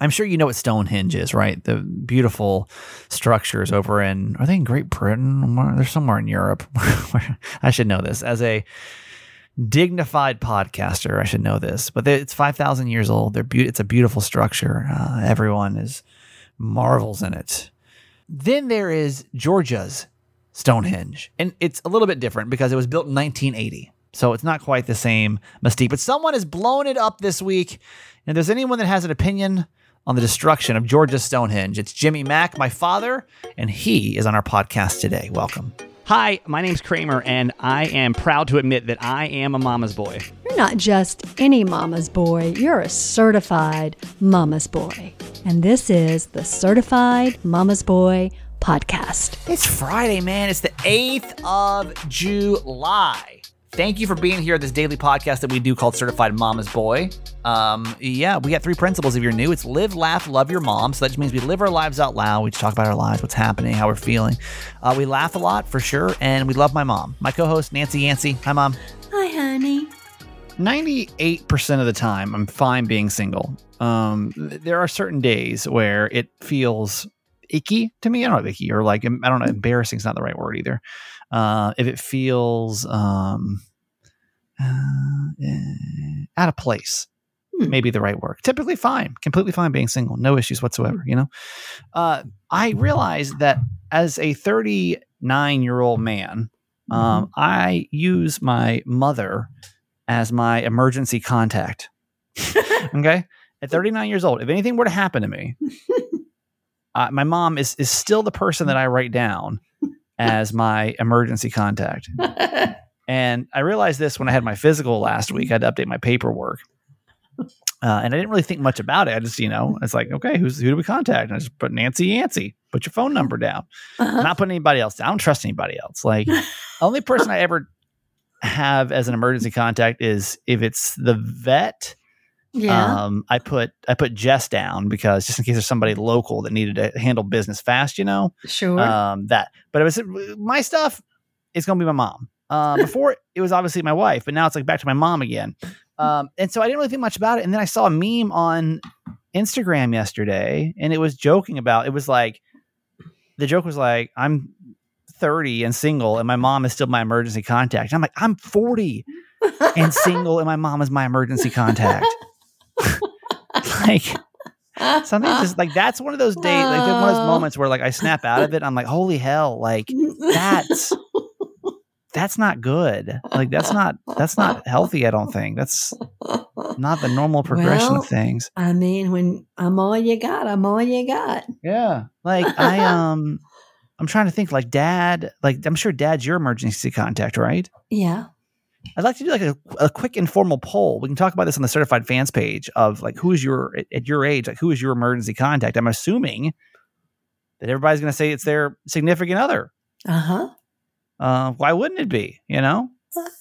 I'm sure you know what Stonehenge is, right? The beautiful structures over in, are they in Great Britain? They're somewhere in Europe. I should know this. As a dignified podcaster, I should know this. But it's 5,000 years old. They're be- it's a beautiful structure. Uh, everyone is marvels in it. Then there is Georgia's Stonehenge. And it's a little bit different because it was built in 1980. So it's not quite the same mystique. But someone has blown it up this week. And if there's anyone that has an opinion, on the destruction of Georgia Stonehenge. It's Jimmy Mack, my father, and he is on our podcast today. Welcome. Hi, my name's Kramer, and I am proud to admit that I am a mama's boy. You're not just any mama's boy, you're a certified mama's boy. And this is the Certified Mama's Boy podcast. It's Friday, man. It's the 8th of July. Thank you for being here at this daily podcast that we do called Certified Mama's Boy. Um, yeah, we got three principles if you're new. It's live, laugh, love your mom. So that just means we live our lives out loud. We just talk about our lives, what's happening, how we're feeling. Uh, we laugh a lot for sure, and we love my mom. My co-host Nancy Yancey. Hi, mom. Hi, honey. 98% of the time, I'm fine being single. Um, there are certain days where it feels icky to me. I don't know, icky or like, I don't know, embarrassing is not the right word either uh, if it feels um, uh, out of place, hmm. maybe the right word. Typically fine, completely fine being single, no issues whatsoever. You know, uh, I realized that as a 39 year old man, um, mm-hmm. I use my mother as my emergency contact. okay, at 39 years old, if anything were to happen to me, uh, my mom is is still the person that I write down as my emergency contact. and I realized this when I had my physical last week. I had to update my paperwork. Uh, and I didn't really think much about it. I just, you know, it's like, okay, who's who do we contact? And I just put Nancy Yancy. Put your phone number down. Uh-huh. Not putting anybody else down. I don't trust anybody else. Like, only person I ever have as an emergency contact is if it's the vet yeah. Um, I put I put Jess down because just in case there's somebody local that needed to handle business fast, you know. Sure. Um, that, but it was my stuff. It's gonna be my mom. Uh, before it was obviously my wife, but now it's like back to my mom again. Um, and so I didn't really think much about it. And then I saw a meme on Instagram yesterday, and it was joking about. It was like the joke was like, "I'm 30 and single, and my mom is still my emergency contact." And I'm like, "I'm 40 and single, and my mom is my emergency contact." like something just like that's one of those days, like one of those moments where like I snap out of it. I'm like, holy hell, like that's that's not good. Like that's not that's not healthy. I don't think that's not the normal progression well, of things. I mean, when I'm all you got, I'm all you got. Yeah, like I um, I'm trying to think. Like dad, like I'm sure dad's your emergency contact, right? Yeah. I'd like to do like a, a quick informal poll. We can talk about this on the certified fans page of like who is your at, your age, like who is your emergency contact. I'm assuming that everybody's going to say it's their significant other. Uh-huh. Uh Why wouldn't it be? You know.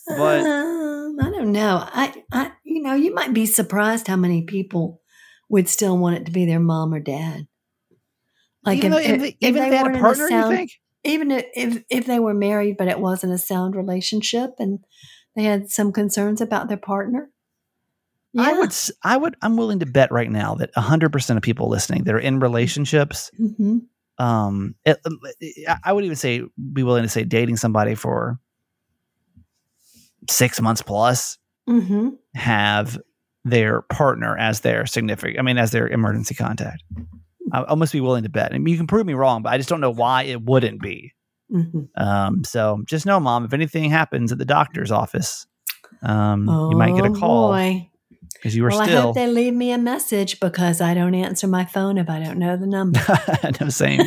But um, I don't know. I, I, you know, you might be surprised how many people would still want it to be their mom or dad. Like even if, if, if, even if they, they had a partner, a sound, you think? Even if if they were married, but it wasn't a sound relationship, and they had some concerns about their partner. Yeah. I would, I would, I'm willing to bet right now that 100% of people listening that are in relationships, mm-hmm. um, it, I would even say, be willing to say dating somebody for six months plus mm-hmm. have their partner as their significant, I mean, as their emergency contact. I almost be willing to bet. I mean, you can prove me wrong, but I just don't know why it wouldn't be. Mm-hmm. Um, so just know, mom, if anything happens at the doctor's office, um, oh, you might get a oh, call because you were well, still. I hope they leave me a message because I don't answer my phone if I don't know the number. no, same.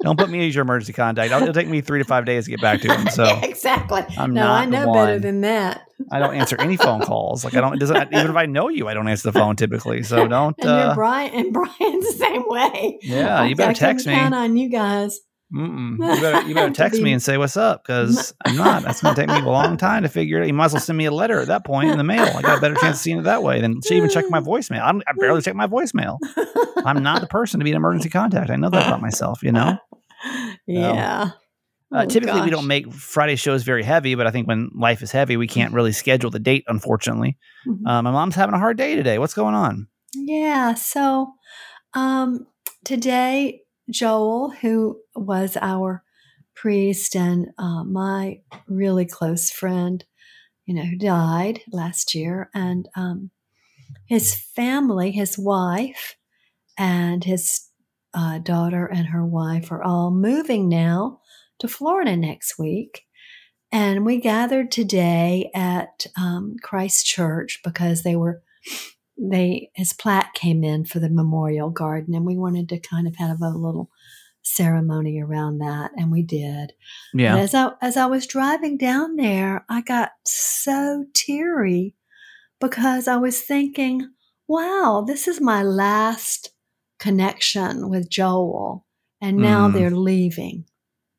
don't put me as your emergency contact. It'll take me three to five days to get back to him. So exactly. I'm no, I know better than that. I don't answer any phone calls. Like I don't. It doesn't even if I know you, I don't answer the phone typically. So don't. And uh, Brian and Brian's the same way. Yeah, you better text me. Count on you guys. Mm-mm. You better, you better text me and say what's up because I'm not. That's going to take me a long time to figure it out. You might as well send me a letter at that point in the mail. I got a better chance of seeing it that way than she even check my voicemail. I, I barely check my voicemail. I'm not the person to be an emergency contact. I know that about myself, you know? Yeah. uh, oh, typically, gosh. we don't make Friday shows very heavy, but I think when life is heavy, we can't really schedule the date, unfortunately. Mm-hmm. Uh, my mom's having a hard day today. What's going on? Yeah. So Um, today, Joel, who was our priest and uh, my really close friend, you know, who died last year, and um, his family, his wife, and his uh, daughter and her wife are all moving now to Florida next week. And we gathered today at um, Christ Church because they were they his plaque came in for the memorial garden, and we wanted to kind of have a little ceremony around that, and we did. Yeah. But as I as I was driving down there, I got so teary because I was thinking, "Wow, this is my last connection with Joel, and now Mm. they're leaving."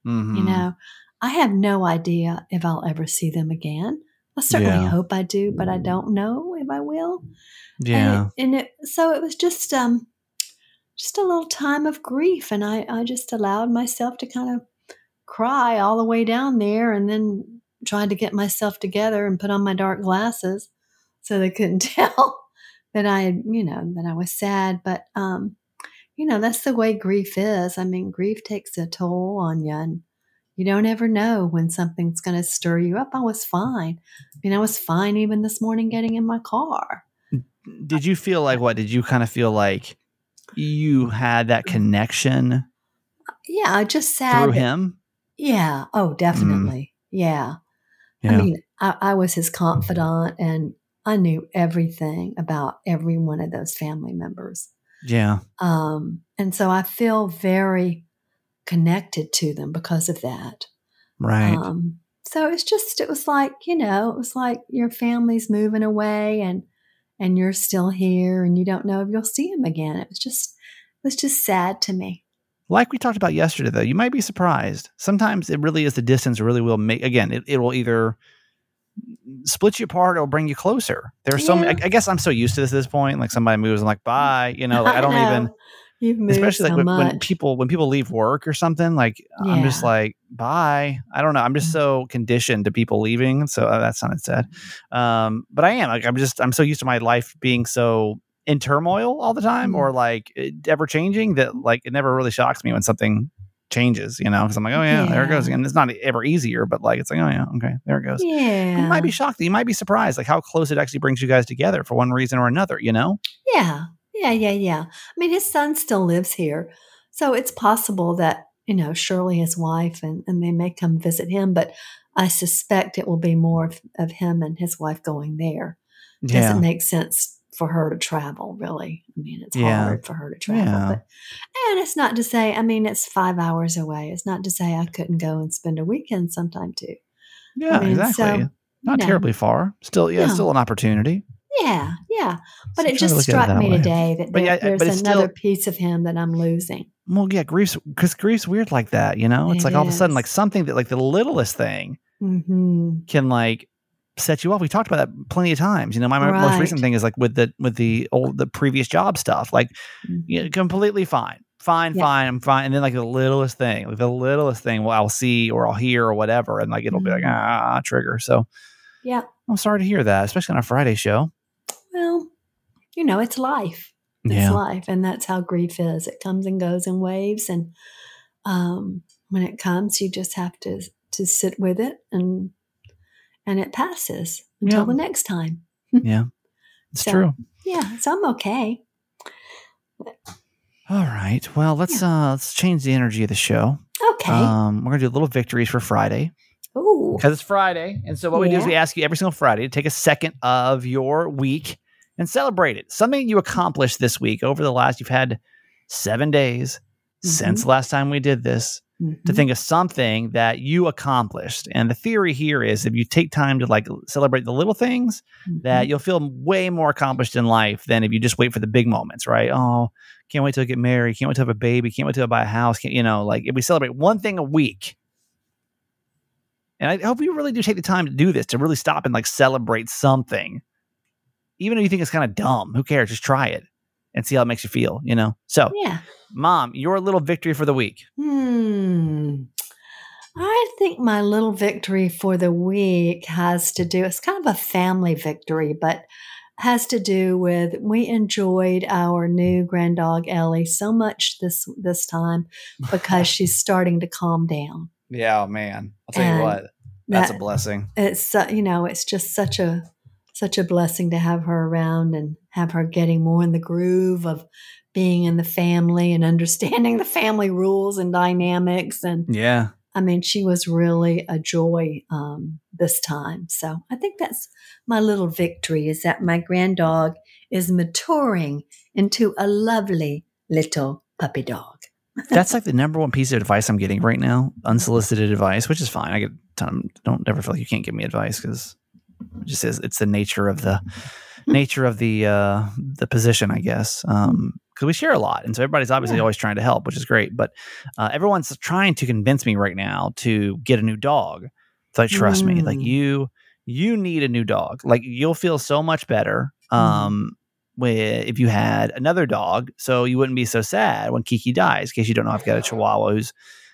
Mhm. You know, I have no idea if I'll ever see them again. I certainly Yeah. hope I do, but I don't know if I will. Yeah. And it, and it so it was just um just a little time of grief and I, I just allowed myself to kind of cry all the way down there and then tried to get myself together and put on my dark glasses so they couldn't tell that I had, you know, that I was sad. But um, you know, that's the way grief is. I mean, grief takes a toll on you and you don't ever know when something's going to stir you up. I was fine. I mean, I was fine even this morning getting in my car. Mm, did you feel like what? Did you kind of feel like you had that mm. connection Yeah, I just sad. through that- him? Yeah. Oh, mm. definitely. Yeah. Yeah. I mean, I, I was his confidant and I knew everything about every one of those family members. yeah. Um, and so I feel very connected to them because of that. Right. Um, so it's just, it was like, you know, it was like your family's moving away and, and you're still here and you don't know if you'll see them again. It was just, it was just sad to me. like we talked about yesterday though you might be surprised sometimes it really is the distance really will make again it, it will either split you apart or bring you closer there's so many I, I guess i'm so used to this at this point like somebody moves i'm like bye you know like i don't even know. You've moved especially so like when, when much. people when people leave work or something like i'm just like bye. I don't know i'm just so conditioned to people leaving so uh, that sounded sad. Um but i am like i'm just i'm so used to my life being so in turmoil all the time or like ever changing that like it never really shocks me when something changes you know because i'm like oh yeah, there it goes Yeah. again. It's not ever easier but like it's like oh yeah okay there it goes. Yeah. you might be shocked you might be surprised like how close it actually brings you guys together for one reason or another you know? Yeah, yeah, yeah, yeah. I mean, his son still lives here. So it's possible that, you know, Shirley, his wife, and, and they may come visit him, but I suspect it will be more of, of him and his wife going there. Doesn't make sense for her to travel, really. I mean, it's Yeah. hard for her to travel. Yeah. But, and it's not to say, I mean, it's five hours away. It's not to say I couldn't go and spend a weekend sometime too. yeah mean, exactly so, not know. terribly far still yeah No. still an opportunity Yeah, yeah. But So it just look at it struck me way. today that there- yeah, there's another still- piece of him that I'm losing. Well, yeah, grief's because grief's weird like that, you know. It's It like all of a sudden, like something that like the littlest thing hmm can like set you off. We talked about that plenty of times. You know, my, my most recent thing is like with the with the old the previous job stuff, like you know, completely fine, fine, Yeah. fine, I'm fine. And then like the littlest thing, like the littlest thing, well, I'll see or I'll hear or whatever, and like it'll be like Mhm. ah trigger. So Yeah. I'm sorry to hear that, especially on a Friday show. Well, you know, it's life. It's Yeah, life, and that's how grief is. It comes and goes in waves, and um, when it comes, you just have to to sit with it, and and it passes until Yeah. the next time. yeah, it's So- true. Yeah, so I'm okay. All right, well let's uh let's change the energy of the show. Okay. Um, we're gonna do a little victories for Friday. Ooh. because it's Friday. And so what we do is we ask you every single Friday to take a second of your week and celebrate it. Something you accomplished this week over the last, you've had seven days since the last time we did this to Mhm. think of something that you accomplished. And the theory here is if you take time to like celebrate the little things, that Mhm. you'll feel way more accomplished in life than if you just wait for the big moments, right? Oh, can't wait to get married. Can't wait to have a baby. Can't wait to buy a house. Can't, you know, like if we celebrate one thing a week, and I hope you really do take the time to do this to really stop and like celebrate something, even if you think it's kind of dumb. Who cares? Just try it and see how it makes you feel. You know. So, yeah. mom, your little victory for the week. Hmm. I think my little victory for the week has to do, it's kind of a family victory, but has to do with we enjoyed our new grand dog Ellie so much this this time because she's starting to calm down. Yeah, oh, man. I'll tell And you what, that's a blessing. It's su- you know it's just such a such a blessing to have her around and have her getting more in the groove of being in the family and understanding the family rules and dynamics and Yeah. I mean, she was really a joy um, this time. So I think that's my little victory is that my grand dog is maturing into a lovely little puppy dog. That's like the number one piece of advice I'm getting right now. Unsolicited advice, which is fine. I get ton don't ever feel like you can't give me advice because just is it's the nature of the nature of the uh the position, I guess. Um because we share a lot, and so everybody's obviously Yeah. always trying to help, which is great. But uh, everyone's trying to convince me right now to get a new dog. It's like, trust me, like Mm. you, you need a new dog. Like you'll feel so much better. Um, with if you had another dog, so you wouldn't be so sad when Kiki dies. In case you don't know, I've got a Chihuahua who's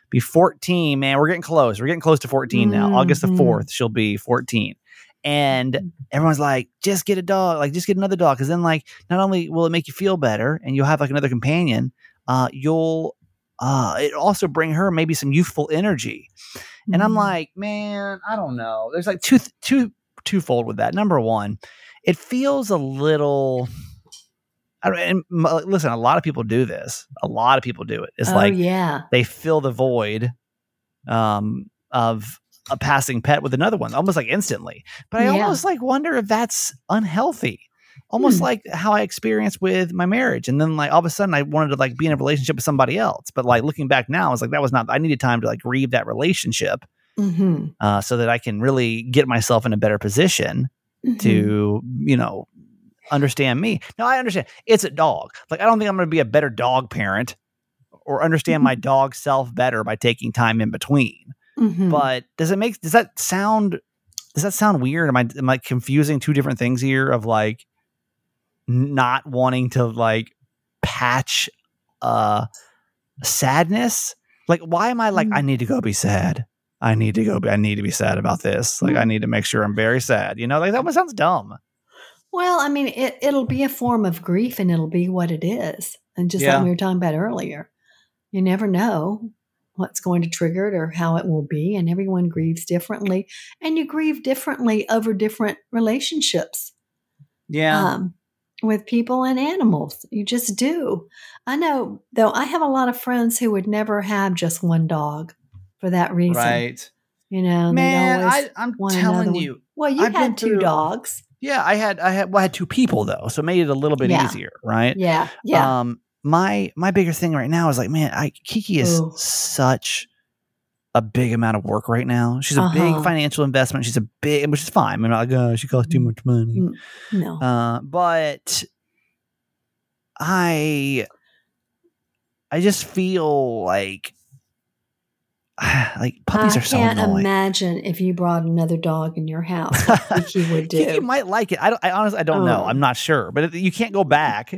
be 14. Man, we're getting close. We're getting close to 14 now. August the Mhm. 4th, she'll be 14. And everyone's like, just get a dog, like just get another dog. Cause then like not only will it make you feel better and you'll have like another companion, uh, you'll uh it also bring her maybe some youthful energy. And I'm Mhm. like, man, I don't know. There's like two two twofold with that. Number one, it feels a little. I don't. And m- listen, a lot of people do this. A lot of people do it. It's oh, like yeah. they fill the void, um, of a passing pet with another one, almost like instantly. But I Yeah. almost like wonder if that's unhealthy. Almost Hmm. like how I experienced with my marriage, and then like all of a sudden I wanted to like be in a relationship with somebody else. But like looking back now, I was like that was not. I needed time to like grieve that relationship hmm uh, so that I can really get myself in a better position Mm-hmm. to, you know, understand me. Now I understand it's a dog. Like I don't think I'm going to be a better dog parent or understand my dog self better by taking time in between. Mhm. But does it make does that sound does that sound weird? Am I am I confusing two different things here of like not wanting to like patch uh sadness? Like why am I like Mm. I need to go be sad? I need to go be I need to be sad about this. Like I need to make sure I'm very sad. You know, like that one sounds dumb. Well, I mean, it, it'll be a form of grief and it'll be what it is. And just Yeah. like we were talking about earlier, you never know what's going to trigger it or how it will be. And everyone grieves differently. And you grieve differently over different relationships Yeah. um, with people and animals. You just do. I know, though, I have a lot of friends who would never have just one dog for that reason. right. You know, Man, I, another telling one. you. Well, you I've had two through- dogs. Yeah, I had I had well, I had two people though, so it made it a little bit Yeah. easier, right? Yeah. Yeah. Um, my my bigger thing right now is like, man, I Kiki is Ooh. such a big amount of work right now. She's a Uh-huh. big financial investment. She's a big, which is fine. I'm not like, oh, she costs too much money. Mm. no. Uh, but I, I just feel like, like puppies I are so annoying. I can't imagine if you brought another dog in your house, what Kiki would do. Kiki might like it. I don't. I honestly, I don't know. Oh. I'm not sure. But you can't go back.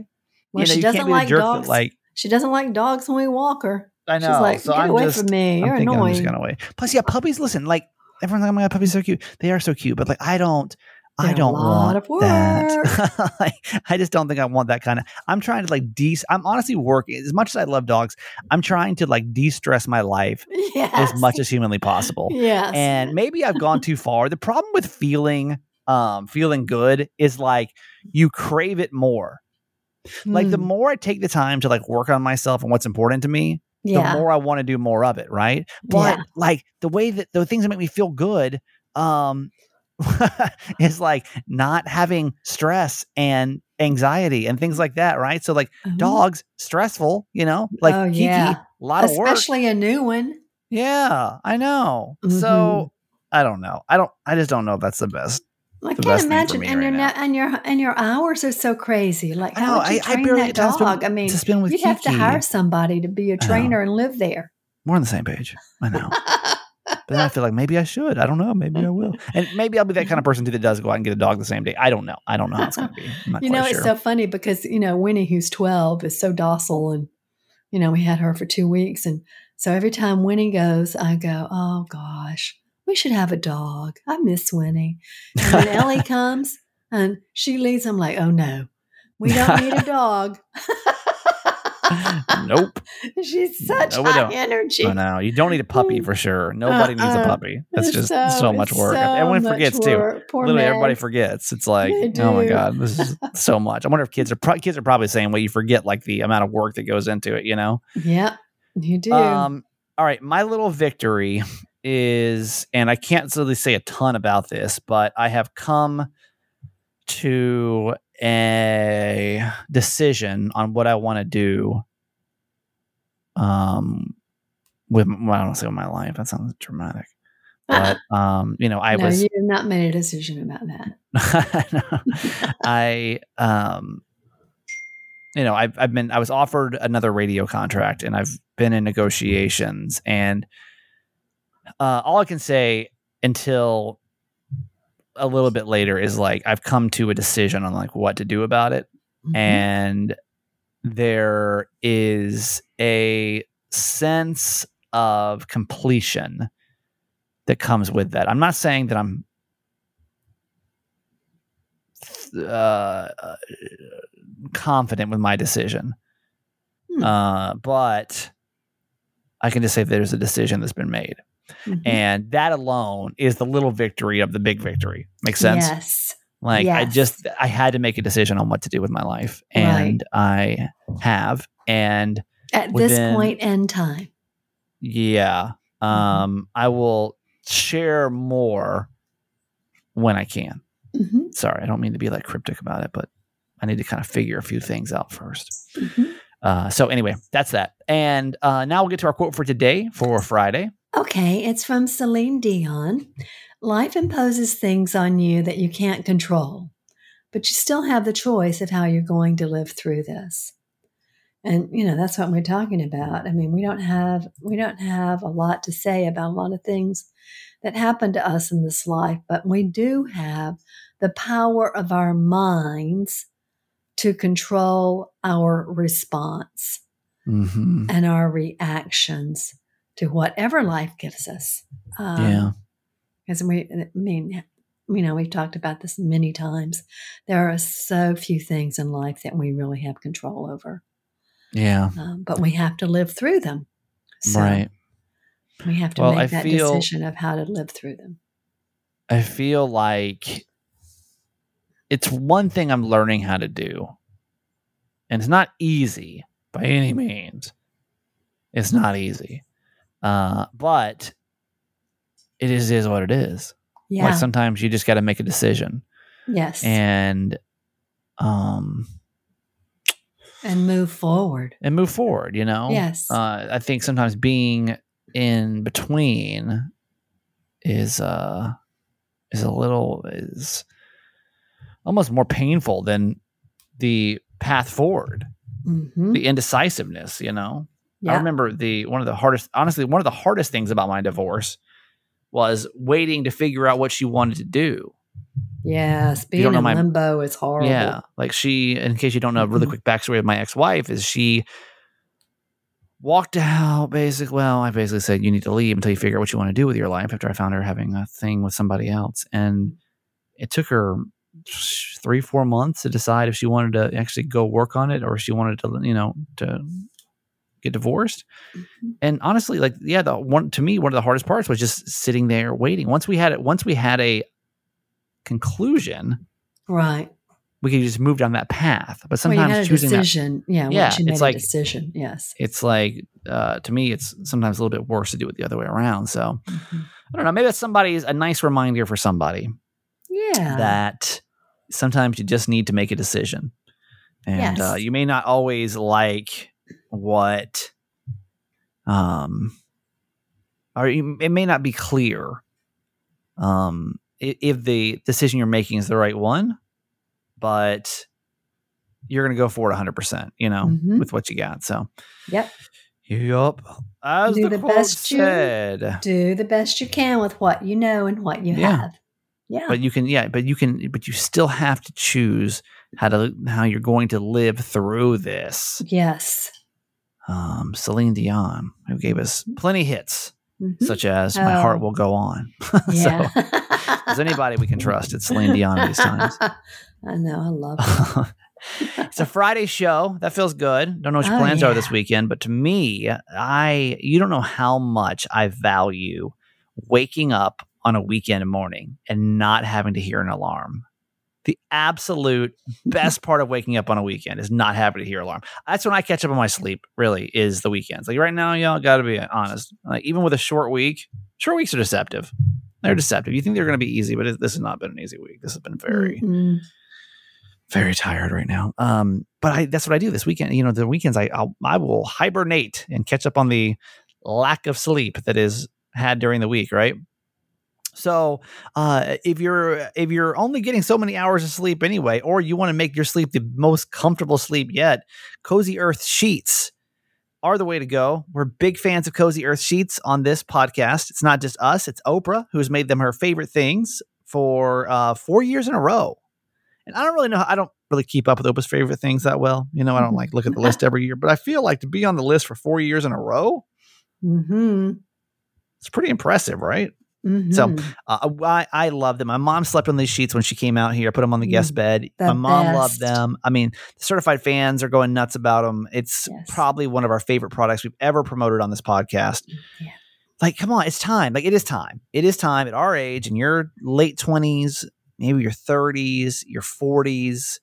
Well, you know, she you doesn't can't be like the jerk dogs. that like. she doesn't like dogs when we walk her. I know. She's like, so get I'm away just, from me. I'm You're thinking I'm just gonna wait. Plus, yeah, puppies. Listen, like everyone's like, "Oh my god, puppies are so cute." They are so cute, but like, I don't. I They're a don't lot want of that. like, I just don't think I want that kind of. I'm trying to like de. I'm honestly working as much as I love dogs. I'm trying to like de-stress my life Yes. as much as humanly possible. Yes. And maybe I've gone too far. The problem with feeling, um, feeling good is like you crave it more. Like the Mm, more I take the time to like work on myself and what's important to me, yeah. the more I want to do more of it, right? But Yeah. like the way that the things that make me feel good um is like not having stress and anxiety and things like that, right? So like Mhm. dogs stressful, you know? Like Oh, Kiki, yeah. a lot of work. Especially a new one. Yeah, I know. Mm-hmm. So I don't know. I don't I just don't know if that's the best. I can't best thing for imagine, and right your now. and your and your hours are so crazy. Like, I how know, would you I- I train barely that dog? I mean, to spend with you'd have to hire somebody to be a trainer and live there. We're on the same page. I know. But then I feel like maybe I should. I don't know. Maybe I will. And maybe I'll be that kind of person too that does go out and get a dog the same day. I don't know. I don't know how it's going to be. I'm not you know, sure. it's so funny because you know Winnie, who's twelve, is so docile, and you know we had her for two weeks, and so every time Winnie goes, I go, "Oh gosh, we should have a dog. I miss Winnie." And when Ellie comes, And she leaves. I'm like, oh no, we don't need a dog. nope. She's such No, high energy. Oh no, you don't need a puppy for sure. Nobody needs a Uh-uh. puppy. That's just so, much work. so Everyone much forgets too. Poor Literally, everybody forgets. It's like, oh my god, this is so much. I wonder if kids are pro- kids are probably saying, well, you forget like the amount of work that goes into it. You know. Yeah, you do. Um. All right, my little victory is, and I can't really say a ton about this, but I have come to a decision on what I want to do. Um, with well, I don't say with my life. That sounds dramatic, but um, you know, I no, was you have not made a decision about that. I um you know I've I've been I was offered another radio contract and I've been in negotiations and uh all I can say until a little bit later is like I've come to a decision on like what to do about it Mhm. and there is a sense of completion that comes with that. I'm not saying that I'm uh, uh, confident with my decision, Hmm. uh, but I can just say there's a decision that's been made, Mhm. and that alone is the little victory of the big victory. Makes sense? Yes. Like I just I had to make a decision on what to do with my life, and I have, and At this point in time. yeah, Mm-hmm. um, I will share more when I can. Mhm. Sorry, I don't mean to be like cryptic about it, but I need to kind of figure a few things out first. Mhm. Uh, so anyway, that's that. And uh, now we'll get to our quote for today for Friday. Okay, it's from Celine Dion. Life imposes things on you that you can't control, but you still have the choice of how you're going to live through this. And you know, that's what we're talking about. I mean, we don't have we don't have a lot to say about a lot of things that happen to us in this life, but we do have the power of our minds to control our response Mm-hmm. and our reactions to whatever life gives us. Um, yeah. Because we, I mean, you know, we've talked about this many times. There are so few things in life that we really have control over, Yeah. um, but we have to live through them. So right. We have to Well, make I that feel- decision of how to live through them. I feel like it's one thing I'm learning how to do. And it's not easy by any means. It's not easy. Uh, but it is, is what it is. Yeah. Like sometimes you just got to make a decision. yes. And um and move forward. and move forward, you know? Yes. Uh, I think sometimes being in between is uh is a little is almost more painful than the path forward, hmm the indecisiveness, you know. I remember the one of the hardest honestly, one of the hardest things about my divorce was waiting to figure out what she wanted to do. Yes. you Being don't know in my- limbo is horrible. Yeah. Like she, in case you don't know, a really Mhm. quick backstory of my ex wife is she walked out basically. Well, I basically said, you need to leave until you figure out what you want to do with your life after I found her having a thing with somebody else. And it took her three, four months to decide if she wanted to actually go work on it or if she wanted to, you know, to get divorced. Mhm. And honestly, like, yeah, the one to me, one of the hardest parts was just sitting there waiting. Once we had it, once we had a conclusion, Right. we could just move down that path. But Well, you sometimes a choosing that, decision. Yeah. Yeah, made it's a like- decision. Yes. it's like uh, to me, it's sometimes a little bit worse to do it the other way around. So Mhm. I don't know. Maybe that's somebody's a nice reminder for somebody Yeah. that sometimes you just need to make a decision, and uh, you may not always like what, um, or you, it may not be clear, um, if the decision you're making is the right one, but you're going to go for it 100%, you know, Mhm. with what you got. So, Yep. Yup. As Do the, the best you- Do the best you can with what you know and what you Yeah. have. Yeah. But you can, yeah, but you can, but you still have to choose how to how you're going to live through this. yes. Um, Celine Dion, who gave us plenty hits, Mhm. such as My Heart Oh. Will Go On. Yeah. so, there's anybody we can trust, it's Celine Dion these times. I know. I love it. it's a Friday show. That feels good. Don't know what your Oh, plans are this weekend, but to me, I you don't know how much I value waking up on a weekend morning and not having to hear an alarm. The absolute best part of waking up on a weekend is not having to hear alarm. That's when I catch up on my sleep. Really, is the weekends. Like right now, y'all got to be honest. Like even with a short week, short weeks are deceptive. They're deceptive. You think they're going to be easy, but it, this has not been an easy week. This has been very Mm-mm. very tired right now. Um, but I that's what I do this weekend. You know, the weekends I I'll, I will hibernate and catch up on the lack of sleep that is had during the week. Right. So uh, if you're if you're only getting so many hours of sleep anyway, or you want to make your sleep the most comfortable sleep yet, Cozy Earth sheets are the way to go. We're big fans of Cozy Earth sheets on this podcast. It's not just us; it's Oprah who's made them her favorite things for uh, four years in a row. And I don't really know. I don't really keep up with Oprah's favorite things that well. You know, I don't like look at the list every year, but I feel like to be on the list for four years in a row, Mhm. it's pretty impressive, right? Mhm. Uh, I, I love them. My mom slept on these sheets when she came out here. I put them on the guest Mm, bed. the My mom loved them. I mean, the certified fans are going nuts about them. It's Yes. probably one of our favorite products we've ever promoted on this podcast. Yeah. Like, come on, it's time. Like, it is time. It is time at our age, in your late 20s, maybe your 30s, your 40s.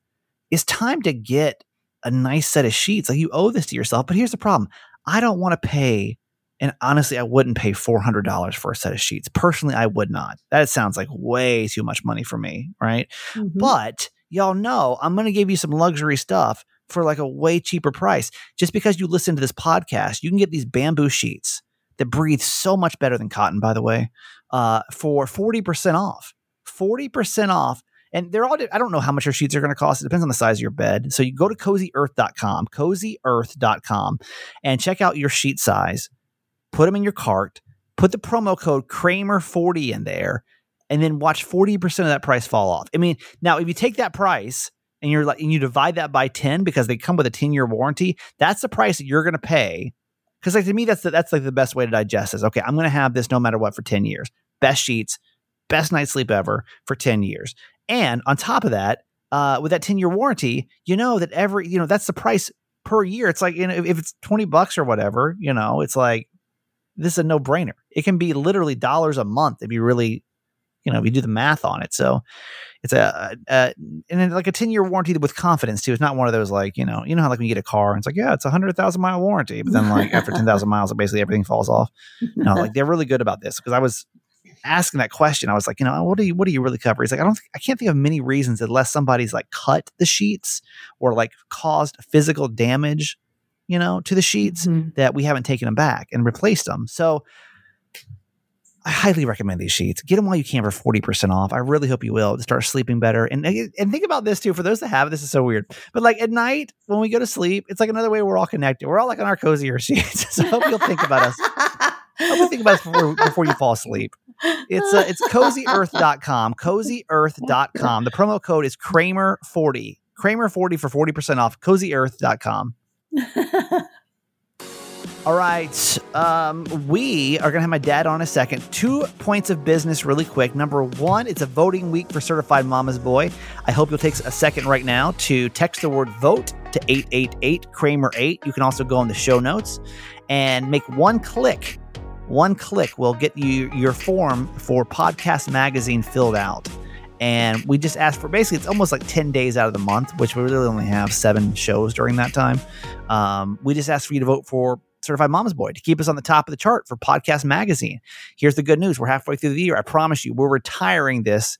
It's time to get a nice set of sheets. Like, you owe this to yourself. But here's the problem I don't want to pay and honestly, I wouldn't pay $400 for a set of sheets. Personally, I would not. That sounds like way too much money for me, right? Mhm. But y'all know I'm going to give you some luxury stuff for like a way cheaper price. Just because you listen to this podcast, you can get these bamboo sheets that breathe so much better than cotton, by the way, uh, for 40% off. 40% off. And they're all, I don't know how much your sheets are going to cost. It depends on the size of your bed. So you go to cozyearth.com, cozyearth.com, and check out your sheet size put them in your cart, put the promo code Kramer40 in there, and then watch 40% of that price fall off. I mean, now if you take that price and you're like and you divide that by 10 because they come with a 10-year warranty, that's the price that you're going to pay. Cuz like to me that's the, that's like the best way to digest this. Okay, I'm going to have this no matter what for 10 years. Best sheets, best night's sleep ever for 10 years. And on top of that, uh, with that 10 year warranty, you know that every, you know, that's the price per year. It's like, you know, if, if it's 20 bucks or whatever, you know, it's like, this is a no brainer. It can be literally dollars a month if you really, you know, if you do the math on it. So it's a, a and then like a 10 year warranty with confidence too. It's not one of those like, you know, you know how like when you get a car and it's like, yeah, it's a hundred thousand mile warranty. But then like after 10,000 miles, basically everything falls off. No, like they're really good about this because I was asking that question. I was like, you know, what do you, what do you really cover? He's like, I don't, I can't think of many reasons unless somebody's like cut the sheets or like caused physical damage, you know, to the sheets Mhm. that we haven't taken them back and replaced them. So I highly recommend these sheets. Get them while you can for 40% off. I really hope you will to start sleeping better. And and think about this too, for those that have this is so weird. But like at night when we go to sleep, it's like another way we're all connected. We're all like on our Cozy Earth sheets. so I hope you'll think about us. I hope you think about us before, before you fall asleep. It's uh, it's cozyearth.com, cozyearth.com. The promo code is Kramer40. Kramer40 for 40% off, cozyearth.com. All right. Um, we are going to have my dad on in a second. Two points of business, really quick. Number one, it's a voting week for Certified Mama's Boy. I hope you'll take a second right now to text the word vote to 888 Kramer 8. You can also go on the show notes and make one click. One click will get you your form for Podcast Magazine filled out. And we just ask for basically, it's almost like 10 days out of the month, which we really only have seven shows during that time. Um, we just ask for you to vote for Certified Mama's Boy to keep us on the top of the chart for Podcast Magazine. Here's the good news we're halfway through the year. I promise you, we're retiring this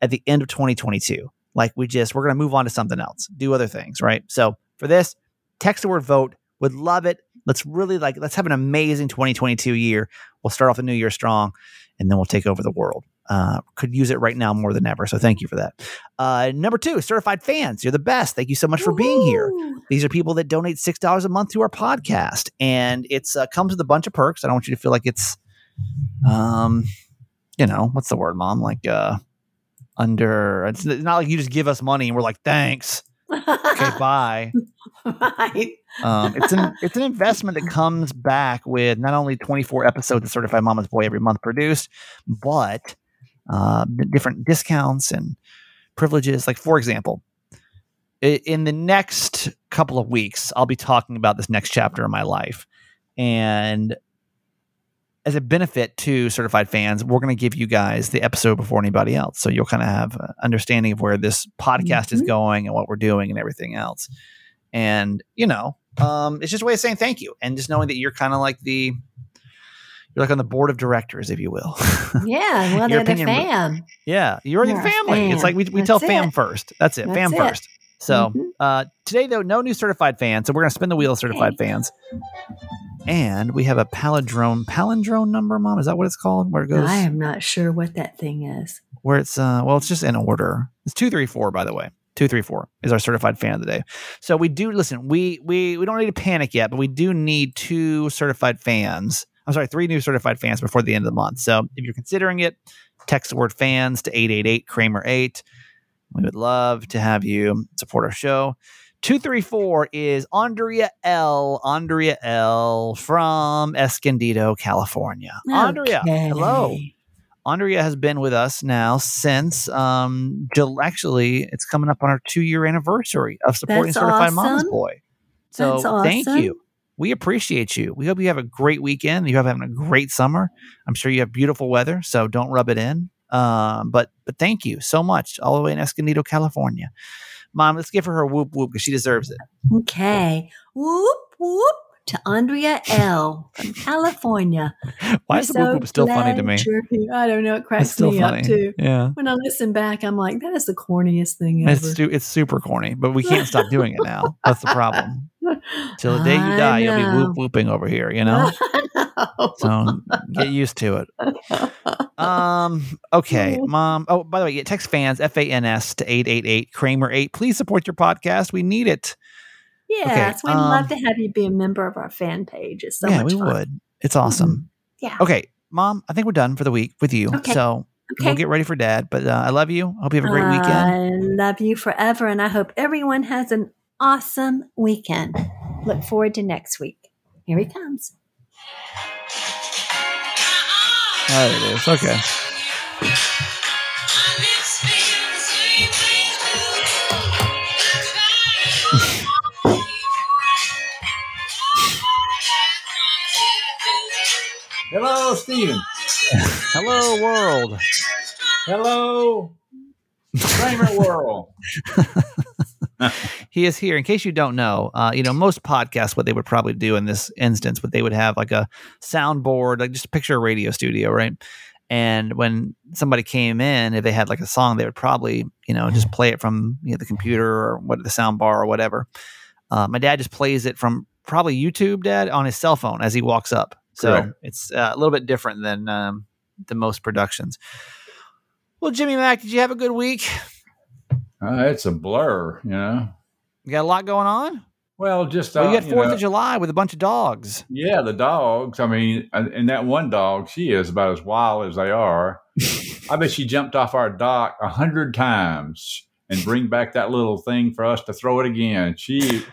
at the end of 2022. Like we just, we're going to move on to something else, do other things, right? So for this, text the word vote. Would love it. Let's really like, let's have an amazing 2022 year. We'll start off the new year strong and then we'll take over the world. Uh, could use it right now more than ever. So thank you for that. Uh, number two, certified fans. You're the best. Thank you so much for being here. These are people that donate six dollars a month to our podcast, and it's uh, comes with a bunch of perks. I don't want you to feel like it's, um, you know, what's the word, mom? Like, uh, under. It's not like you just give us money and we're like, thanks. Okay, bye. right. Um, it's an it's an investment that comes back with not only 24 episodes of Certified Mama's Boy every month produced, but uh, different discounts and privileges. Like for example, in the next couple of weeks, I'll be talking about this next chapter of my life, and as a benefit to certified fans, we're going to give you guys the episode before anybody else, so you'll kind of have an understanding of where this podcast is Mhm. going and what we're doing and everything else. And you know, um, it's just a way of saying thank you, and just knowing that you're kind of like the you're like on the board of directors, if you will. Yeah. Well, they're the fam. yeah, you're the You're family. It's like we, we tell That's fam first. That's it, That's fam it. first. So Mhm. uh, today, though, no new certified fans. So we're going to spin the wheel of certified fans. And we have a palindrome palindrome number, mom. Is that what it's called? Where it goes? I am not sure what that thing is. where it's uh well it's just in order it's 234 by the way 234 is our certified fan of the day so we do listen we we we don't need to panic yet but we do need two certified fans i'm sorry three new certified fans before the end of the month so if you're considering it text the word fans to 888 kramer 8 we would love to have you support our show 234 is Andrea L. Andrea L. from Escondido, California. Andrea, hello. Andrea has been with us now since um Jul- actually it's coming up on our two year anniversary of supporting That's Certified awesome. Boy. So That's thank you. We appreciate you. We hope you have a great weekend. You have having a great summer. I'm sure you have beautiful weather, so don't rub it in. Um, but but thank you so much, all the way in Escondido, California. Mom, let's give her her whoop whoop because she deserves it. Okay. Whoop whoop to Andrea L from California. Why is the whoop so whoop still funny to me? I don't know. It cracks me funny. up too. Yeah. When I listen back, I'm like, that is the corniest thing ever. It's, it's super corny, but we can't stop doing it now. That's the problem. Till the day you die, you'll be whoop whooping over here, you know? know. So get used to it. Um, okay, mom. Oh, by the way, yeah, text fans F A N S to eight eight eight Kramer eight. Please support your podcast. We need it. Yes, we'd um, love to have you be a member of our fan page. It's so yeah, much we fun. Mm-hmm. would. It's awesome. Yeah. Okay, mom. I think we're done for the week with you. Okay. So we'll get ready for dad. But uh, I love you. I hope you have a great weekend. I love you forever, and I hope everyone has an awesome weekend. Look forward to next week. Here he comes. There it is. Okay. Hello, Steven. Hello, world. Hello, Kramer World. he is here. In case you don't know, uh, you know most podcasts, what they would probably do in this instance, but they would have like a soundboard, like just picture a radio studio, right? And when somebody came in, if they had like a song, they would probably, you know, just play it from you know, the computer or what the sound bar or whatever. Uh, my dad just plays it from probably YouTube, Dad, on his cell phone as he walks up. So Correct. it's uh, a little bit different than um, the most productions. Well, Jimmy Mack, did you have a good week? Uh, it's a blur, you know. You got a lot going on. Well, just Well, uh, you got Fourth know, of July with a bunch of dogs. Yeah, the dogs. I mean, and and that one dog, she is about as wild as they are. I bet she jumped off our dock a hundred times and bring back that little thing for us to throw it again. She,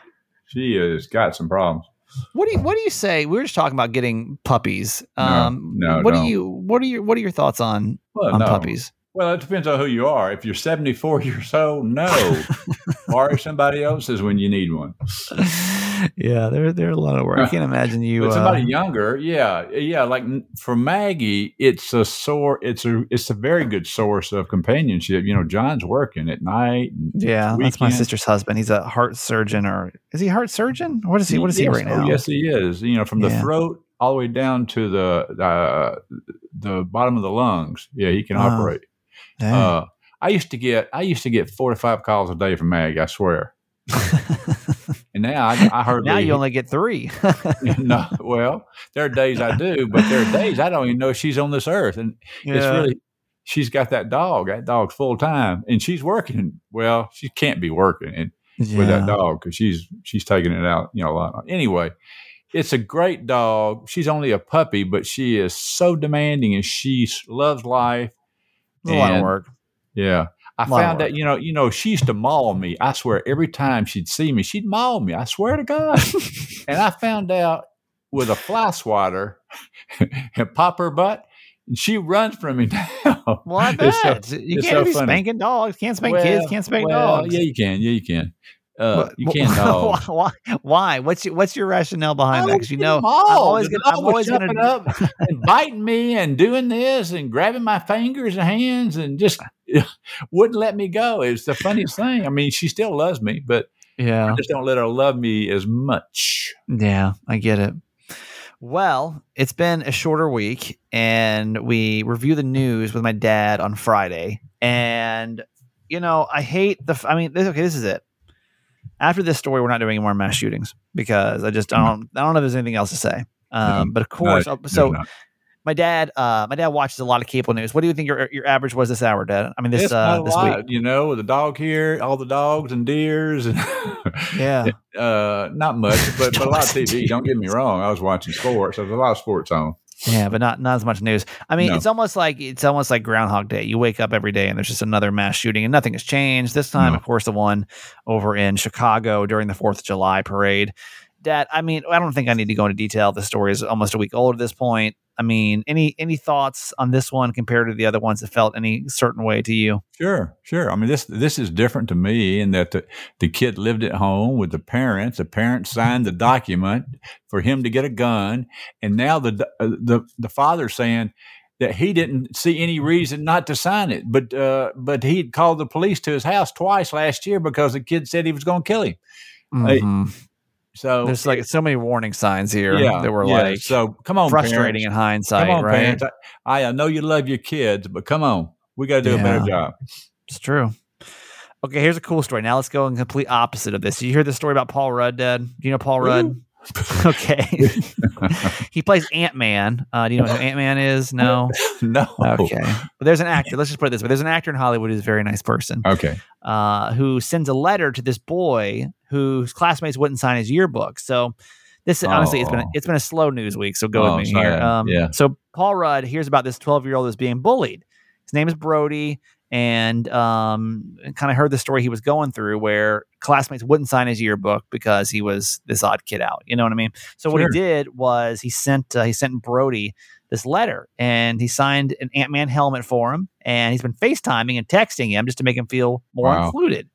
she has got some problems. What do you What do you say? We were just talking about getting puppies. No, Um, no, what no. do you What are your What are your thoughts on Well, on no. puppies? Well, it depends on who you are. If you're 74 years old, no. or if somebody else's when you need one. yeah, they're they're a lot of work. I can't imagine you. But Uh, somebody younger, yeah, yeah. Like for Maggie, it's a sore. It's a it's a very good source of companionship. You know, John's working at night. yeah, that's my sister's husband. He's a heart surgeon, or is he heart surgeon? What is he? What is he Yes, right oh, now? yes, he is. You know, from the Yeah. throat all the way down to the uh, the bottom of the lungs. Yeah, he can operate. Uh, I used to get I used to get four to five calls a day from Maggie. I swear. And now I, I heard now you only get three. no, well, there are days I do, but there are days I don't even know she's on this earth, and it's really she's got that dog. That dog's full time, and she's working. Well, she can't be working and, with that dog because she's she's taking it out, you know, a lot. Anyway, it's a great dog. She's only a puppy, but she is so demanding, and she loves life. It's a lot of work. Yeah, I found that you know, you know, she used to maul me. I swear, every time she'd see me, she'd maul me. I swear to God. and I found out with a fly swatter and pop her butt, and she runs from me now. Well, I It's so- you can't so be funny. spanking dogs. Can't spank Well, kids. Can't spank well, dogs. Yeah, you can. Yeah, you can. Uh, What- you can dog. why, why? What's your, what's your rationale behind that? Because you know, getting I'm always The gonna, I'm always gonna. up and biting me and doing this and grabbing my fingers and hands and just wouldn't let me go. It's the funniest thing. I mean, she still loves me, but Yeah, I just don't let her love me as much. yeah, I get it. Well, it's been a shorter week, and we review the news with my dad on Friday. And you know, I hate the. I mean, this, okay, this is it. After this story, we're not doing any more mass shootings because I just I don't I don't know if there's anything else to say. Um, but of course, No, uh, so not. my dad uh my dad watches a lot of cable news what do you think your your average was this hour dad i mean this uh this lot, week you know, with the dog here, all the dogs and deers, and yeah uh, not much, but, but a lot of TV. Don't get me wrong, I was watching sports. There's a lot of sports on. Yeah but not not as much news. I mean No. it's almost like it's almost like groundhog day. You wake up every day and there's just another mass shooting and nothing has changed. This time No. of course the one over in chicago during the fourth of july parade. That i mean i don't think i need to go into detail. The story is almost a week old at this point i mean any any thoughts on this one compared to the other ones that felt any certain way to you Sure, sure. I mean, this this is different to me in that the, the kid lived at home with the parents. The parents signed the document for him to get a gun, and now the uh, the the father saying that he didn't see any reason not to sign it, but uh, but he'd called the police to his house twice last year because the kid said he was going to kill him. Hey, Mhm. So there's like so many warning signs here yeah, that were yeah. like so come on, frustrating parents. in hindsight, Come on, right? parents. I, I know you love your kids, but come on, we got to do a better job. It's true. Okay, here's a cool story. Now let's go in complete opposite of this. You hear the story about Paul Rudd, Dad? Do you know Paul Rudd? okay. he plays Ant Man. Uh, do you know who Ant Man is? No. no. Okay. But there's an actor. Let's just put it this way. There's an actor in Hollywood who's a very nice person Okay. uh, who sends a letter to this boy whose classmates wouldn't sign his yearbook. So this honestly, it's been Oh. it's been a slow news week. So go Oh, with me here. Um, Yeah. So Paul Rudd hears about this 12 year old that's being bullied. His name is Brody, and um, kind of heard the story he was going through where classmates wouldn't sign his yearbook because he was this odd kid out. You know what I mean? So what he did was he sent uh, he sent Brody this letter and he signed an Ant Man helmet for him, and he's been FaceTiming and texting him just to make him feel more Wow. included.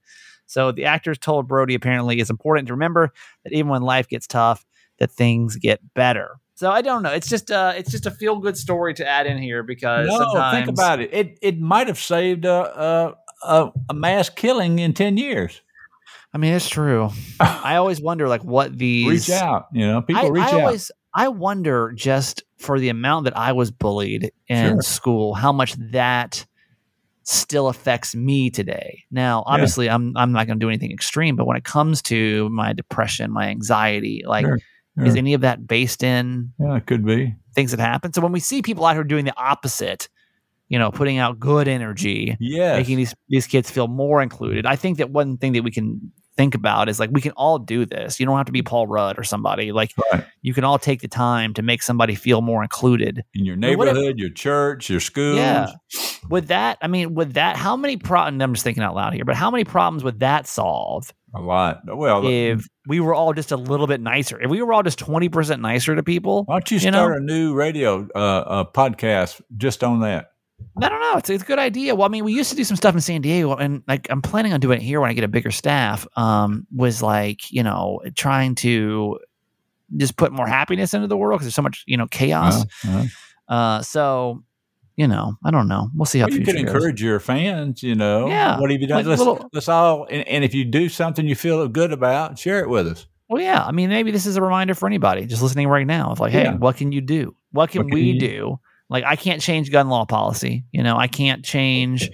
So the actors told Brody apparently it's important to remember that even when life gets tough, that things get better. So I don't know. It's just uh it's just a feel good story to add in here because No, sometimes think about it. It it might have saved a a, a, a mass killing in ten years. I mean it's true. I always wonder like what these reach out, you know. People I, reach I out. always I wonder just for the amount that I was bullied in Sure. school, how much that still affects me today. Now, obviously, I'm I'm not going to do anything extreme, but when it comes to my depression, my anxiety, like Sure, is any of that based in yeah, it could be. things that happen? So when we see people out here doing the opposite, you know, putting out good energy, Yes. making these these kids feel more included. I think that one thing that we can think about is like we can all do this. You don't have to be Paul Rudd or somebody. Like right. you can all take the time to make somebody feel more included. In your what if- neighborhood, your church, your school. Yeah. With that, I mean, with that, how many problems? I'm just thinking out loud here, but how many problems would that solve A lot. Well, if we were all just a little bit nicer? If we were all just 20% nicer to people, why don't you you start know? a new radio uh, uh, podcast just on that? I don't know. It's, it's a good idea. Well, I mean, we used to do some stuff in San Diego, and like I'm planning on doing it here when I get a bigger staff. Um, was like you know trying to just put more happiness into the world because there's so much you know chaos. Uh-huh. Uh, so you know, I don't know. We'll see how Well, you can goes. encourage your fans, you know. Yeah, What have you done? like let's, little- let's all, and, and if you do something you feel good about, share it with us. Well, yeah. I mean, maybe this is a reminder for anybody just listening right now of like, hey, Yeah. what can you do? What can What can we you- do? Like, I can't change gun law policy. You know, I can't change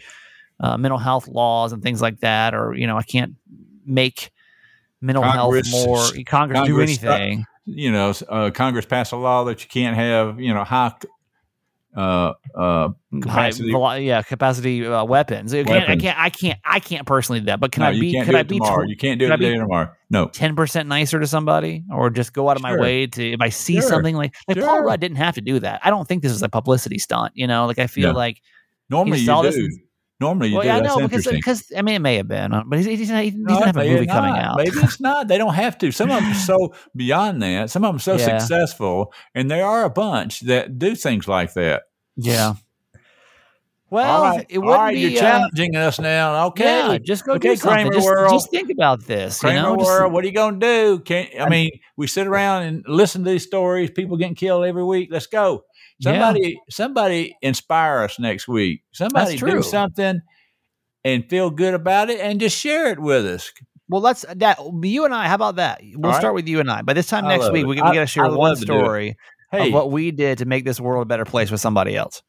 uh, mental health laws and things like that, or you know, I can't make mental Congress- health more. Congress, do Congress- anything. You know, uh, Congress passed a law that you can't have, you know, high uh, uh, capacity- velo- yeah, capacity uh, weapons. I can't, I can't. I can't. I can't personally do that. But can no, I be? can't do I be? tomorrow. you can't do it today or tomorrow. No. ten percent nicer to somebody, or just go out of my way to if I see Sure. something like like Paul Rudd didn't have to do that. I don't think this is a publicity stunt. You know, like I feel No. like Normally you do. this Normally you Well, do. I That's know because because I mean it may have been, but he's, he's not, he No, doesn't have a movie coming out. Maybe it's not. They don't have to. Some of them are so beyond that. Some of them are so Yeah. successful, and there are a bunch that do things like that. Yeah. Well, right, it wouldn't right, be. you're uh, challenging us now. Okay, Yeah, just go Okay, do something. Kramer Just, World. just think about this. Kramer you know, Just- World, what are you going to do? Can I mean, we sit around and listen to these stories. People getting killed every week. Let's go. Yeah. Somebody, somebody inspire us next week. Somebody do something and feel good about it, and just share it with us. well, let's that you and I. How about that? We'll right. start with you and I. By this time I next week, it. we, we got to share one love to do it. story Hey, of what we did to make this world a better place with somebody else.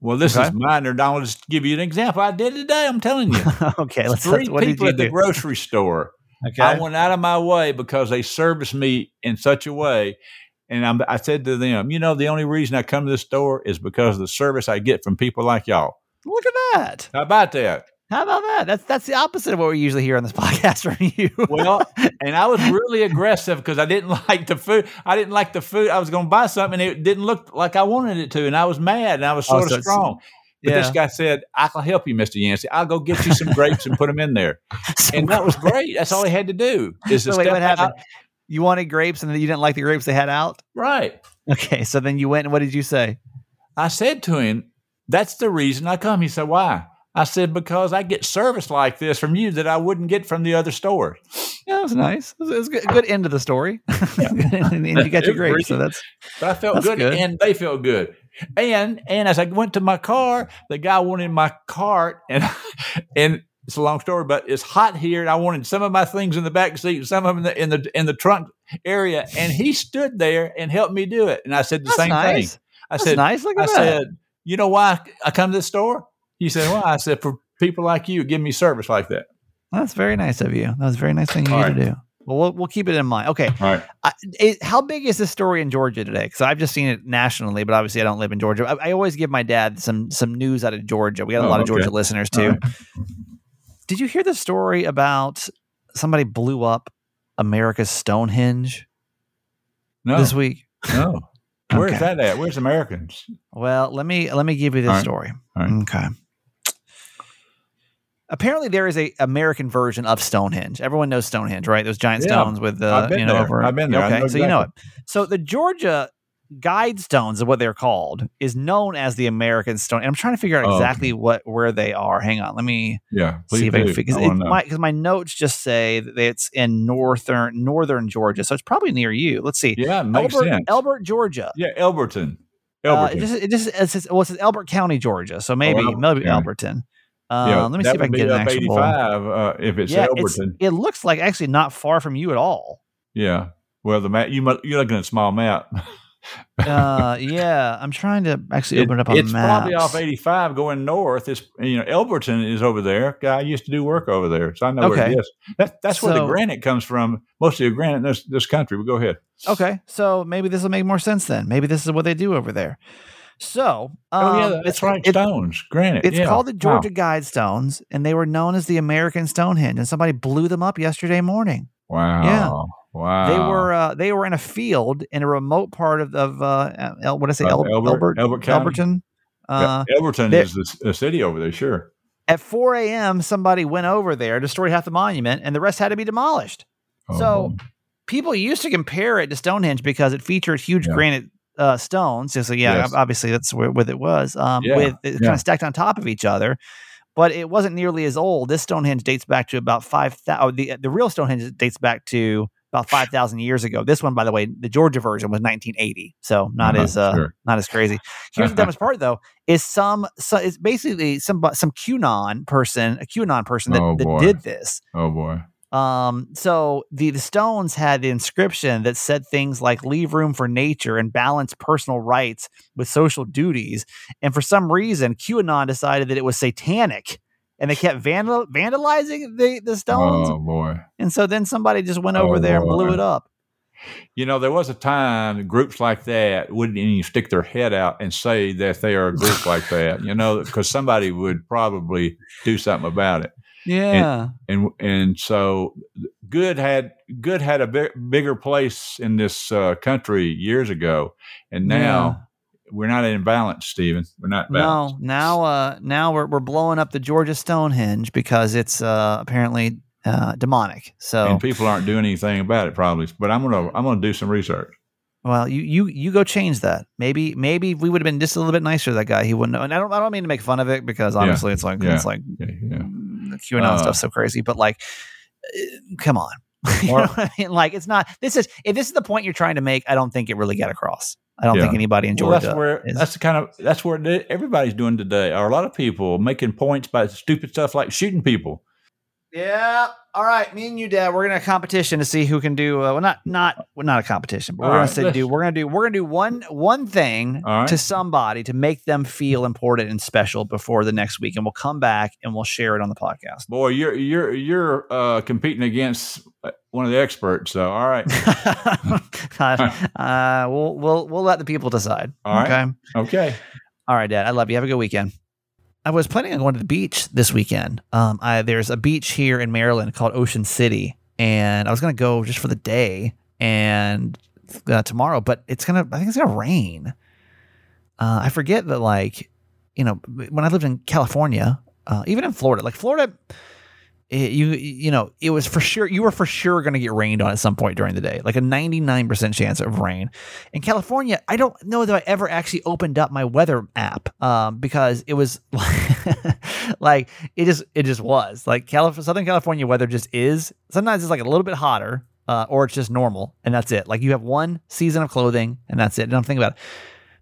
well, this Okay. is mine. Or I'll just give you an example. I did today. I'm telling you. okay, let's. Three what did people you at the grocery store. Okay. I went out of my way because they serviced me in such a way. And I'm, I said to them, you know, the only reason I come to this store is because of the service I get from people like y'all. Look at that. How about that? How about that? That's that's the opposite of what we usually hear on this podcast from you. Well, and I was really aggressive because I didn't like the food. I didn't like the food. I was going to buy something and it didn't look like I wanted it to. And I was mad and I was Oh, sort so of it's- strong. But this guy said, I can help you, Mr. Yancey. I'll go get you some grapes and put them in there. And that was great. That's all he had to do is to So wait, what happened? out. You wanted grapes, and then you didn't like the grapes they had out. Right. Okay, so then you went, and what did you say? I said to him, That's the reason I come. He said, Why? I said, Because I get service like this from you that I wouldn't get from the other stores. Yeah, that was nice. It was, it was a good, good end of the story. and, and you got your grapes, so that's But I felt good, good. and they felt good. And and as I went to my car, the guy wanted my cart, and and it's a long story, but it's hot here, and I wanted some of my things in the back seat, some of them in the in the, in the trunk area, and he stood there and helped me do it. And I said the that's same nice. thing. I That's said, nice. Look I at that. said, you know why I come to the store? He said, Why? I said, for people like you, give me service like that. That's very nice of you. That was a very nice thing you right. to do. Well, we'll we'll keep it in mind. Okay, All right. I, it, how big is this story in Georgia today? Because I've just seen it nationally, but obviously I don't live in Georgia. I, I always give my dad some some news out of Georgia. We got a Oh, lot of okay. Georgia listeners too. right. Did you hear the story about somebody blew up America's Stonehenge No, this week? no. Where's that at? Where's Americans? Well, let me let me give you this right. story. Right. Okay. Apparently, there is a American version of Stonehenge. Everyone knows Stonehenge, right? Those giant Yeah, stones with the you know there. over. I've been there. Okay, know so you know it. So the Georgia guide stones is what they're called is known as the American stone. And I'm trying to figure out Oh, okay. exactly what where they are. Hang on, let me Yeah. see if I can do. figure because my because my notes just say that it's in northern northern Georgia, so it's probably near you. Let's see, yeah, makes Elbert, sense. Elbert, Georgia. yeah, Elberton. Uh, Elberton. it just it just it says, well, it says Elbert County, Georgia. So maybe Elbert maybe County. Alberton. Uh, yeah, let me see if I can get an actual. 85 uh, if it's yeah, it's, Elberton. it looks like actually not far from you at all. yeah. Well, the map you you're looking at a small map. Uh, yeah, I'm trying to actually It- open it up on the map. it's probably off 85 going north. It's you know Elberton is over there. Guy used to do work over there, so I know where it is. That, that's where the granite comes from. Most of the granite in this, this country. But go ahead. Okay, so maybe this will make more sense then. Maybe this is what they do over there. So, um, oh yeah, that's it's- right. it- Stones, granite. It's yeah. called the Wow. Georgia Guidestones, and they were known as the American Stonehenge. And somebody blew them up yesterday morning. Wow. Yeah. Wow. They were uh, they were in a field in a remote part of of uh, El, what did I say, Uh, El, Elbert- Elbert, Elbert County? Elberton. Uh, yeah, Elberton is the, the city over there. Sure. At 4 a.m., somebody went over there, destroyed half the monument, and the rest had to be demolished. Oh, So- People used to compare it to Stonehenge because it featured huge Yeah. granite uh, stones. So, yeah, Yes. obviously that's where, what it was. Um, Yeah, with it kind of stacked on top of each other. But it wasn't nearly as old. This Stonehenge dates back to about five thousand. The the real Stonehenge dates back to about five thousand years ago. This one, by the way, the Georgia version was 1980, so not Uh-huh, as uh, sure. not as crazy. Here's the dumbest part, though: is some so it's basically some some QAnon person, a QAnon person that, Oh, that did this. oh boy. Um, so the, the stones had the inscription that said things like leave room for nature and balance personal rights with social duties. And for some reason, QAnon decided that it was satanic and they kept vandal- vandalizing the, the stones. Oh boy. And so then somebody just went over Oh, there and blew boy. it up. You know, there was a time groups like that wouldn't even stick their head out and say that they are a group like that. You know, because somebody would probably do something about it. Yeah. and and so good had good had a big, bigger place in this uh, country years ago, and now we're not in balance, Stephen. We're not balanced. No, now uh now we're we're blowing up the Georgia Stonehenge because it's uh apparently uh demonic. So and people aren't doing anything about it probably. But I'm gonna I'm gonna do some research. well, you you you go change that. Maybe maybe we would have been just a little bit nicer to that guy, he wouldn't know. And I don't I don't mean to make fun of it because obviously it's like yeah. it's like Yeah, yeah. the QAnon Uh, stuff's so crazy, but like uh, come on. you know what I mean? Like it's not this is if this is the point you're trying to make, I don't think it really got across. I don't Yeah. think anybody in Well, that's where is- that's the kind of that's where everybody's doing today. Are a lot of people making points by stupid stuff like shooting people. Yeah. All right. Me and you, Dad, we're gonna have a competition to see who can do. Uh, well, not not well, not a competition, but All we're gonna right, say do. We're gonna do. We're gonna do one one thing right. to somebody to make them feel important and special before the next week, and we'll come back and we'll share it on the podcast. Boy, you're you're you're uh, competing against uh, one of the experts. So all right, uh, we'll we'll we'll let the people decide. All right. Okay. okay. All right, Dad. I love you. Have a good weekend. I was planning on going to the beach this weekend. Um, I, there's a beach here in Maryland called Ocean City, and I was gonna go just for the day and uh, tomorrow, but it's gonna. I think it's gonna rain. Uh, I forget that, like, you know, when I lived in California, uh, even in Florida, like Florida, it, you you know, it was for sure you were for sure going to get rained on at some point during the day, like a 99% chance of rain. In California, I don't know that I ever actually opened up my weather app um, because it was like it just it just was like Calif- Southern California weather just is. Sometimes it's like a little bit hotter, uh, or it's just normal, and that's it. Like you have one season of clothing, and that's it. And I'm thinking about it.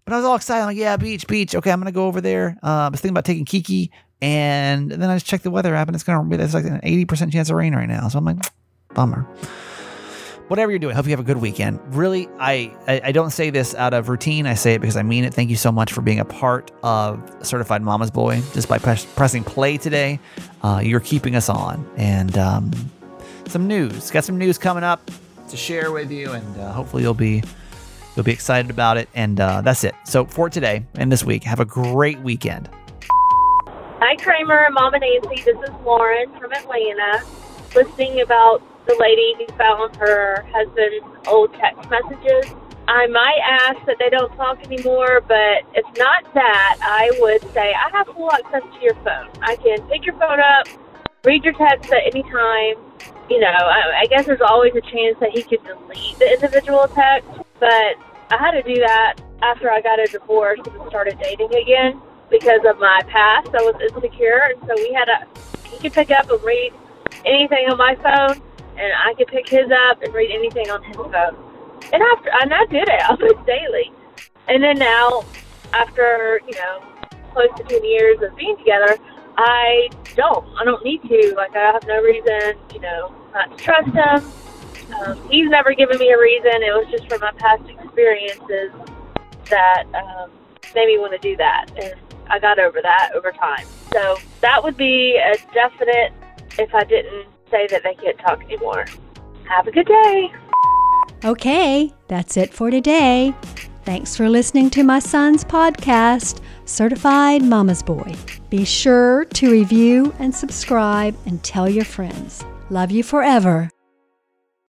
But I was all excited, like, yeah, beach, beach. Okay, I'm gonna go over there. Uh, I was thinking about taking Kiki, and then I just checked the weather app, and it's gonna be there's like an 80% chance of rain right now. So I'm like, bummer. Whatever you're doing, hope you have a good weekend. Really, I, I I don't say this out of routine. I say it because I mean it. Thank you so much for being a part of Certified Mama's Boy. Just by press, pressing play today, uh, you're keeping us on. And um, some news, got some news coming up to share with you, and uh, hopefully you'll be You'll be excited about it. And uh, that's it. So for today and this week, have a great weekend. Hi, Kramer and Mama Nancy. This is Lauren from Atlanta. Listening about the lady who found her husband's old text messages. I might ask that they don't talk anymore, but if not that, I would say I have full access to your phone. I can pick your phone up, read your text at any time. You know, I, I guess there's always a chance that he could delete the individual text, but I had to do that after I got a divorce and started dating again because of my past. I was insecure, and so we had a. He could pick up and read anything on my phone, and I could pick his up and read anything on his phone. And after, and I did it almost daily. And then now, after you know, close to ten years of being together, I don't. I don't need to. Like I have no reason, you know, not to trust him. Um, he's never given me a reason. It was just from my past experiences that um, made me want to do that, and I got over that over time. So that would be a definite if I didn't say that they can't talk anymore. Have a good day. Okay, that's it for today. Thanks for listening to my son's podcast, Certified Mama's Boy. Be sure to review and subscribe and tell your friends. Love you forever.